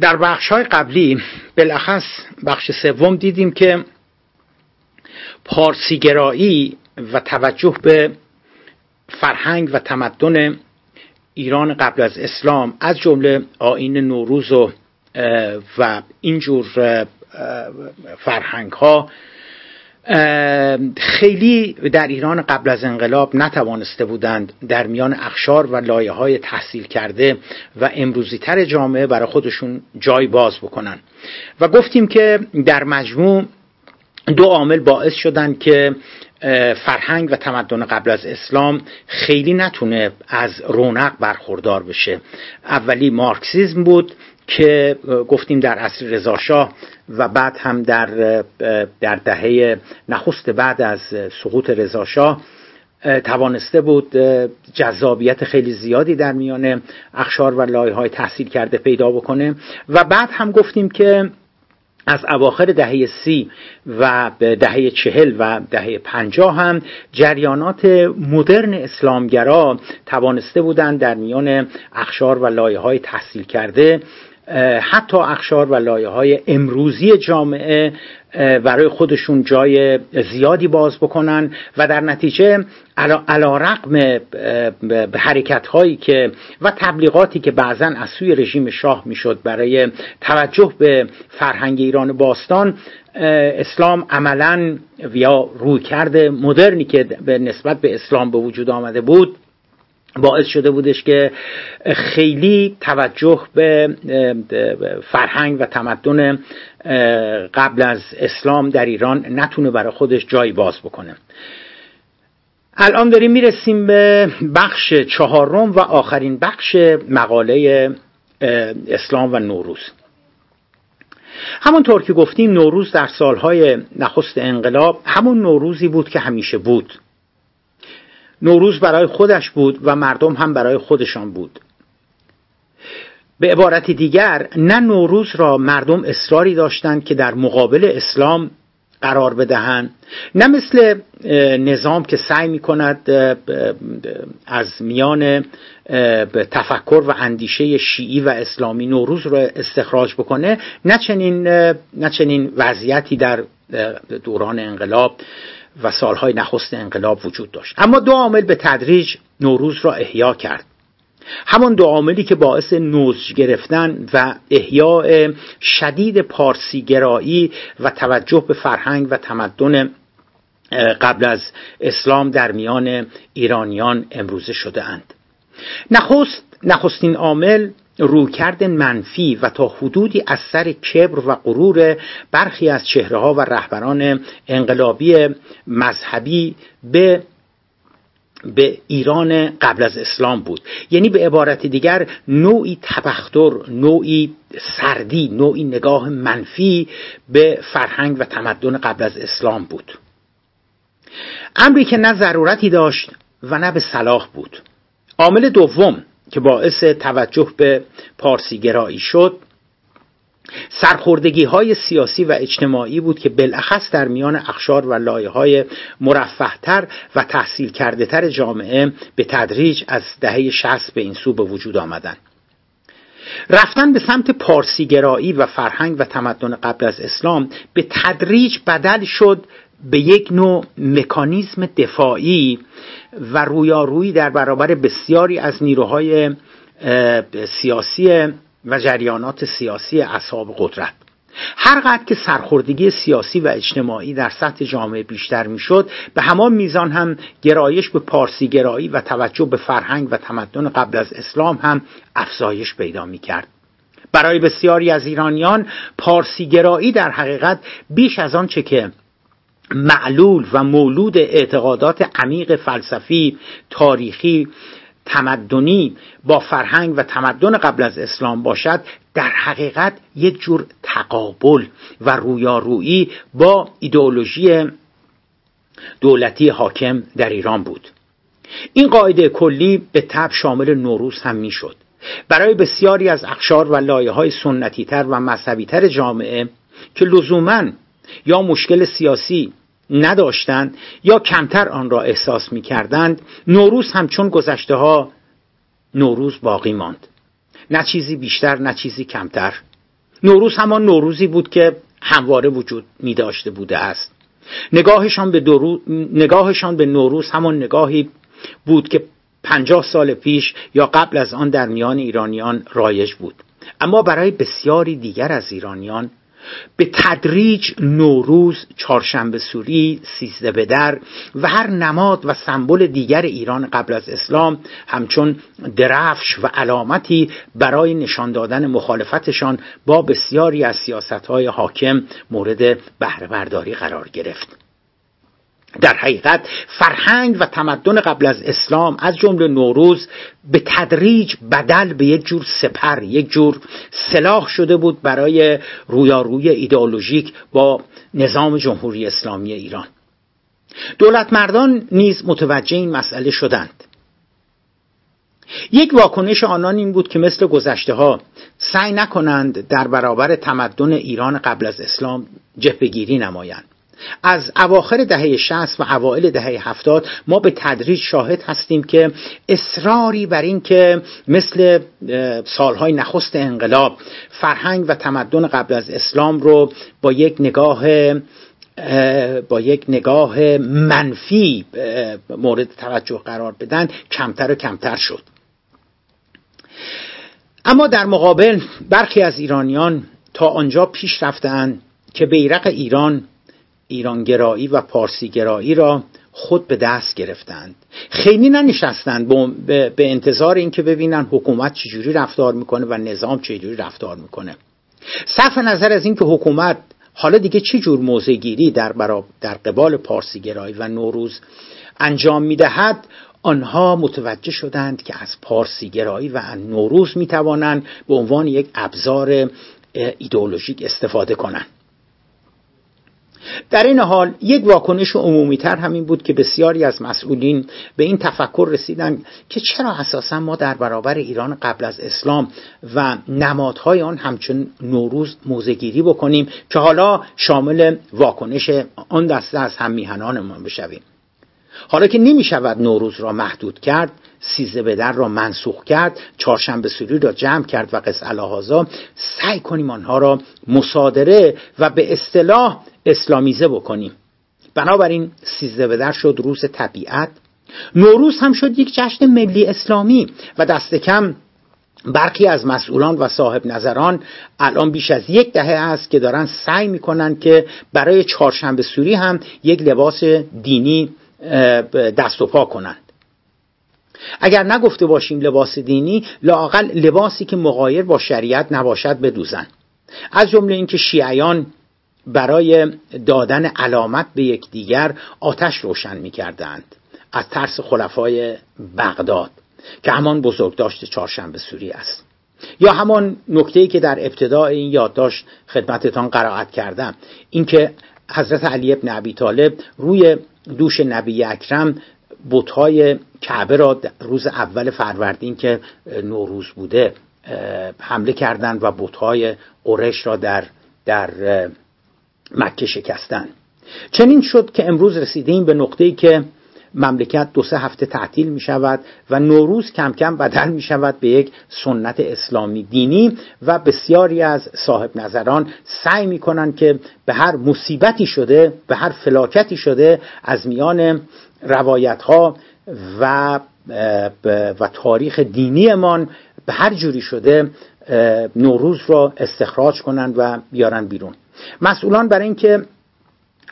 در بخش های قبلی بالاخص بخش سوم دیدیم که پارسیگرایی و توجه به فرهنگ و تمدن ایران قبل از اسلام از جمله آین نوروز و و اینجور فرهنگ ها خیلی در ایران قبل از انقلاب نتوانسته بودند در میان اخشار و لایه های تحصیل کرده و امروزی تر جامعه برای خودشون جای باز بکنن. و گفتیم که در مجموع دو عامل باعث شدن که فرهنگ و تمدن قبل از اسلام خیلی نتونه از رونق برخوردار بشه. اولی مارکسیزم بود که گفتیم در عصر رضاشاه و بعد هم در در دهه نخست بعد از سقوط رضاشاه توانسته بود جذابیت خیلی زیادی در میان اخشار و لایه های تحصیل کرده پیدا بکنه. و بعد هم گفتیم که از اواخر دهه سی و دهه چهل و دهه پنجاه هم جریانات مدرن اسلامگرا توانسته بودند در میان اخشار و لایه های تحصیل کرده حتی اخشار و لایه های امروزی جامعه برای خودشون جای زیادی باز بکنن و در نتیجه علا رقم حرکت هایی که و تبلیغاتی که بعضا از سوی رژیم شاه می‌شد برای توجه به فرهنگ ایران باستان اسلام عملا یا روی کرده مدرنی که به نسبت به اسلام به وجود آمده بود باعث شده بودش که خیلی توجه به فرهنگ و تمدن قبل از اسلام در ایران نتونه برای خودش جایی باز بکنه. الان داریم می‌رسیم به بخش چهارم و آخرین بخش مقاله اسلام و نوروز. همونطور که گفتیم نوروز در سالهای نخست انقلاب همون نوروزی بود که همیشه بود. نوروز برای خودش بود و مردم هم برای خودشان بود. به عبارت دیگر نه نوروز را مردم اصراری داشتند که در مقابل اسلام قرار بدهند. نه مثل نظام که سعی می کند از میان تفکر و اندیشه شیعی و اسلامی نوروز را استخراج بکنه نه چنین, نه چنین وضعیتی در دوران انقلاب و سالهای نخست انقلاب وجود داشت. اما دو عامل به تدریج نوروز را احیا کرد. همان دو عاملی که باعث نوز گرفتن و احیاء شدید پارسیگرایی و توجه به فرهنگ و تمدن قبل از اسلام در میان ایرانیان امروزه شده اند. نخست نخستین عامل رویکرد منفی و تا حدودی از سر کبر و غرور برخی از چهره ها و رهبران انقلابی مذهبی به به ایران قبل از اسلام بود. یعنی به عبارت دیگر نوعی تبختر نوعی سردی نوعی نگاه منفی به فرهنگ و تمدن قبل از اسلام بود. امری که نه ضرورتی داشت و نه به صلاح بود. عامل دوم که باعث توجه به پارسیگرایی شد سرخوردگی های سیاسی و اجتماعی بود که بالاخص در میان اخشار و لایه های مرفهتر و تحصیل کرده تر جامعه به تدریج از دهه شست به این سو به وجود آمدن رفتن به سمت پارسیگرایی و فرهنگ و تمدن قبل از اسلام به تدریج بدل شد به یک نوع مکانیزم دفاعی و رویارویی در برابر بسیاری از نیروهای سیاسی و جریانات سیاسی اصحاب قدرت هر قدر که سرخوردگی سیاسی و اجتماعی در سطح جامعه بیشتر می‌شد به همان میزان هم گرایش به پارسی گرایی و توجه به فرهنگ و تمدن قبل از اسلام هم افزایش پیدا می کرد. برای بسیاری از ایرانیان پارسی گرایی در حقیقت بیش از آنچه که معلول و مولود اعتقادات عمیق فلسفی تاریخی تمدنی با فرهنگ و تمدن قبل از اسلام باشد در حقیقت یک جور تقابل و رویارویی با ایدئولوژی دولتی حاکم در ایران بود. این قاعده کلی به تب شامل نوروز هم می‌شد. برای بسیاری از اخشار و لایه های سنتی تر و مذهبی تر جامعه که لزوما یا مشکل سیاسی نداشتند یا کمتر آن را احساس می کردند نوروز همچون گذشته ها نوروز باقی ماند. نه چیزی بیشتر نه چیزی کمتر. نوروز همان نوروزی بود که همواره وجود می داشته بوده است. نگاهشان به, نگاهشان به نوروز همان نگاهی بود که پنجاه سال پیش یا قبل از آن در میان ایرانیان رایج بود. اما برای بسیاری دیگر از ایرانیان به تدریج نوروز چهارشنبه سوری سیزده بدر و هر نماد و سمبل دیگر ایران قبل از اسلام همچون درفش و علامتی برای نشان دادن مخالفتشان با بسیاری از سیاستهای حاکم مورد بهره برداری قرار گرفت. در حقیقت فرهنگ و تمدن قبل از اسلام از جمله نوروز به تدریج بدل به یک جور سپر یک جور سلاح شده بود برای رویاروی ایدئولوژیک با نظام جمهوری اسلامی ایران. دولت مردان نیز متوجه این مسئله شدند. یک واکنش آنان این بود که مثل گذشته ها سعی نکنند در برابر تمدن ایران قبل از اسلام جبهگیری نمایند. از اواخر دهه 60 و اوایل دهه 70 ما به تدریج شاهد هستیم که اصراری بر این که مثل سالهای نخست انقلاب فرهنگ و تمدن قبل از اسلام رو با یک نگاه با یک نگاه منفی مورد توجه قرار بدن کمتر و کمتر شد. اما در مقابل برخی از ایرانیان تا آنجا پیش رفتند که بیرق ایران ایرانگرایی و پارسیگرایی را خود به دست گرفتند. خیلی ننشستند به انتظار اینکه ببینن حکومت چجوری رفتار می‌کنه و نظام چجوری رفتار می‌کنه. صرف نظر از اینکه حکومت حالا دیگه چه جور موزگیری در, در قبال پارسیگرایی و نوروز انجام می‌دهد آنها متوجه شدند که از پارسیگرایی و نوروز می‌توانند به عنوان یک ابزار ایدئولوژیک استفاده کنند. در این حال یک واکنش عمومی تر همین بود که بسیاری از مسئولین به این تفکر رسیدن که چرا اساسا ما در برابر ایران قبل از اسلام و نمادهای آن همچون نوروز موزگیری بکنیم که حالا شامل واکنش آن دسته از هم میهنانمان بشویم. حالا که نمی شود نوروز را محدود کرد سیزه بدر را منسوخ کرد چهارشنبه سوری را جمع کرد و قص الهازا سعی کنیم آنها را مصادره و به اصطلاح اسلامیزه بکنیم. بنابراین سیزده بدر شد روز طبیعت. نوروز هم شد یک جشن ملی اسلامی و دست کم برخی از مسئولان و صاحب نظران الان بیش از یک دهه است که دارن سعی می‌کنن که برای چهارشنبه سوری هم یک لباس دینی دست و پا کنند. اگر نگفته باشیم لباس دینی لاقل لباسی که مغایر با شریعت نباشد بدوزن. از جمله اینکه شیعیان برای دادن علامت به یکدیگر آتش روشن می کردند از ترس خلفای بغداد که همان بزرگداشت چهارشنبه سوری است. یا همان نکته که در ابتدای این یادداشت خدمتتان قرائت کردم اینکه حضرت علی ابن ابی طالب روی دوش نبی اکرم بتهای کعبه را روز اول فروردین که نوروز بوده حمله کردند و بتهای قرش را در در مکه شکستن. چنین شد که امروز رسیدیم به نقطه‌ای که مملکت دو سه هفته تعطیل می شود و نوروز کم کم بدل می شود به یک سنت اسلامی دینی و بسیاری از صاحب نظران سعی می کنند که به هر مصیبتی شده به هر فلاکتی شده از میان روایت ها و و تاریخ دینیمان به هر جوری شده نوروز را استخراج کنند و بیارن بیرون. مسئولان برای اینکه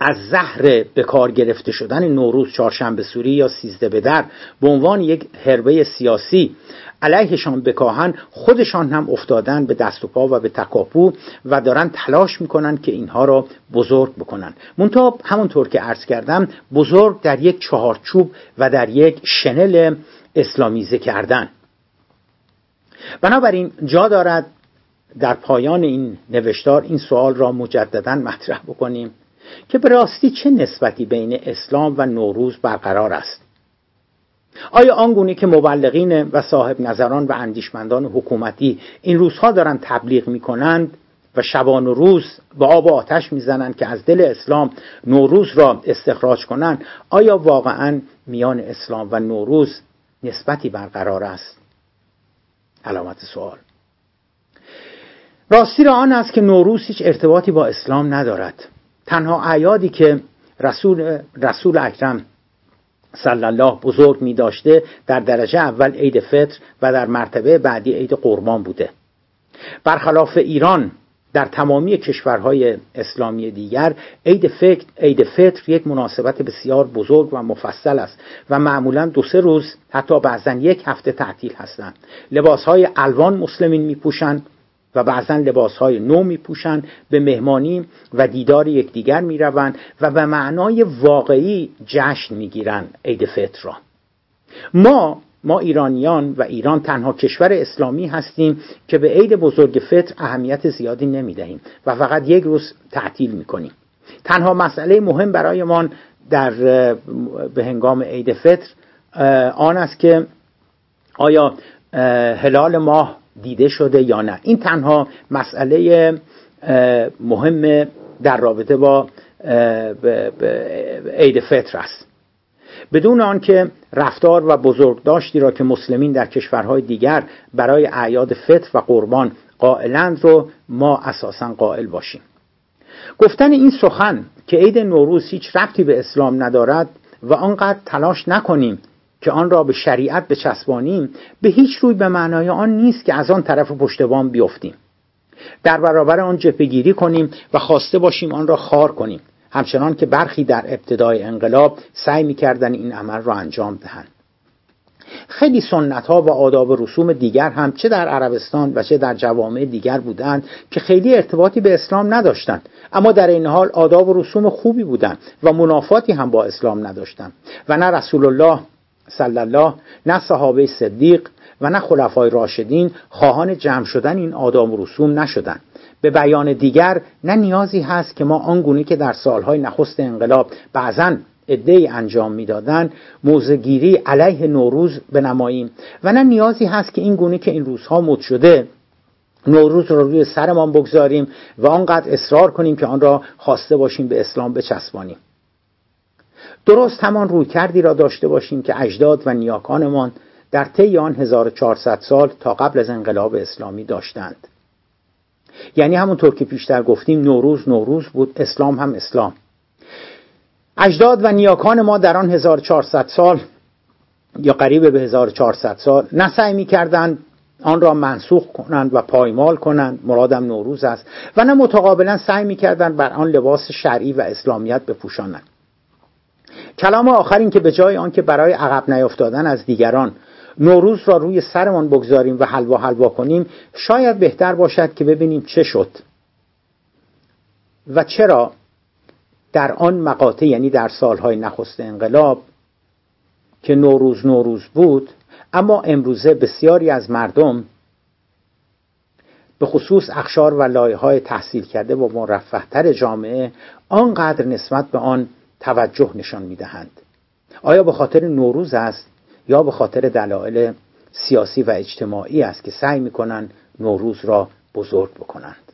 از زهر به کار گرفته شدن نوروز چهارشنبه سوری یا سیزده بدر به عنوان یک حربه سیاسی علیهشان بکاهن خودشان هم افتادن به دست و پا و به تکاپو و دارن تلاش می‌کنن که اینها را بزرگ بکنن. منتها همونطور که عرض کردم بزرگ در یک چهارچوب و در یک شنل اسلامیزه کردن. بنابراین جا دارد در پایان این نوشتار این سوال را مجددا مطرح بکنیم که به راستی چه نسبتی بین اسلام و نوروز برقرار است. آیا آنگونه که مبلغین و صاحب نظران و اندیشمندان حکومتی این روزها دارند تبلیغ می کنند و شبان و روز با آب و آتش می‌زنند که از دل اسلام نوروز را استخراج کنند آیا واقعا میان اسلام و نوروز نسبتی برقرار است؟ علامت سوال. راستی را آن است که نوروز هیچ ارتباطی با اسلام ندارد. تنها اعیادی که رسول, رسول اکرم صلی الله بزرگ می داشته در درجه اول عید فطر و در مرتبه بعدی عید قربان بوده. برخلاف ایران در تمامی کشورهای اسلامی دیگر عید فطر, عید فطر یک مناسبت بسیار بزرگ و مفصل است و معمولا دو سه روز حتی بعضا یک هفته تعطیل هستند. لباسهای الوان مسلمین می پوشند و بعضا لباس های نو می پوشند به مهمانی و دیدار یکدیگر می روند و به معنای واقعی جشن می گیرند عید فطر را. ما ما ایرانیان و ایران تنها کشور اسلامی هستیم که به عید بزرگ فطر اهمیت زیادی نمی دهیم و فقط یک روز تعطیل می کنیم تنها مسئله مهم برایمان در به هنگام عید فطر آن است که آیا هلال ماه دیده شده یا نه. این تنها مسئله مهم در رابطه با عید فطر است. بدون آنکه رفتار و بزرگداشتی را که مسلمین در کشورهای دیگر برای اعیاد فطر و قربان قائلند رو ما اساسا قائل باشیم. گفتن این سخن که عید نوروز هیچ ربطی به اسلام ندارد و آنقدر تلاش نکنیم که آن را به شریعت بچسبانیم به هیچ روی به معنای آن نیست که از آن طرف پشتبان بیفتیم. در برابر آن جبهگیری کنیم و خواسته باشیم آن را خار کنیم. همچنان که برخی در ابتدای انقلاب سعی می‌کردن این عمل را انجام دهند. خیلی سنت ها و آداب و رسوم دیگر هم چه در عربستان و چه در جوامع دیگر بودند که خیلی ارتباطی به اسلام نداشتند. اما در این حال آداب و رسوم خوبی بودند و منافاتی هم با اسلام نداشتند. و نه رسول الله صلی الله نه صحابه صدیق و نه خلفای راشدین خواهان جمع شدن این آداب و رسوم نشدند به بیان دیگر نه نیازی هست که ما آنگونه که در سالهای نخست انقلاب بعضا ای انجام می‌دادند موزگیری علیه نوروز بنماییم. و نه نیازی هست که این گونه که این روزها مد شده نوروز را روی سرمان بگذاریم و آنقدر اصرار کنیم که آن را خواسته باشیم به اسلام بچسبانیم. درست همان روی کردی را داشته باشیم که اجداد و نیاکانمان در طی آن 1400 سال تا قبل از انقلاب اسلامی داشتند. یعنی همونطور که پیشتر گفتیم نوروز نوروز بود اسلام هم اسلام. اجداد و نیاکان ما در آن 1400 سال یا قریب به 1400 سال نه سعی می‌کردند آن را منسوخ کنند و پایمال کنند. مرادم نوروز است. و نه متقابلا سعی می‌کردند بر آن لباس شرعی و اسلامیت بپوشانند. کلام آخر این که به جای آنکه برای عقب نیافتادن از دیگران نوروز را روی سرمان بگذاریم و حلوا حلوا کنیم شاید بهتر باشد که ببینیم چه شد. و چرا در آن مقاطع یعنی در سالهای نخست انقلاب که نوروز نوروز بود اما امروزه بسیاری از مردم به خصوص اخشار و لایه های تحصیل کرده و مرفهتر جامعه آنقدر نسبت به آن توجه نشان می‌دهند. آیا به خاطر نوروز است یا به خاطر دلایل سیاسی و اجتماعی است که سعی می‌کنن نوروز را بزرگ بکنند؟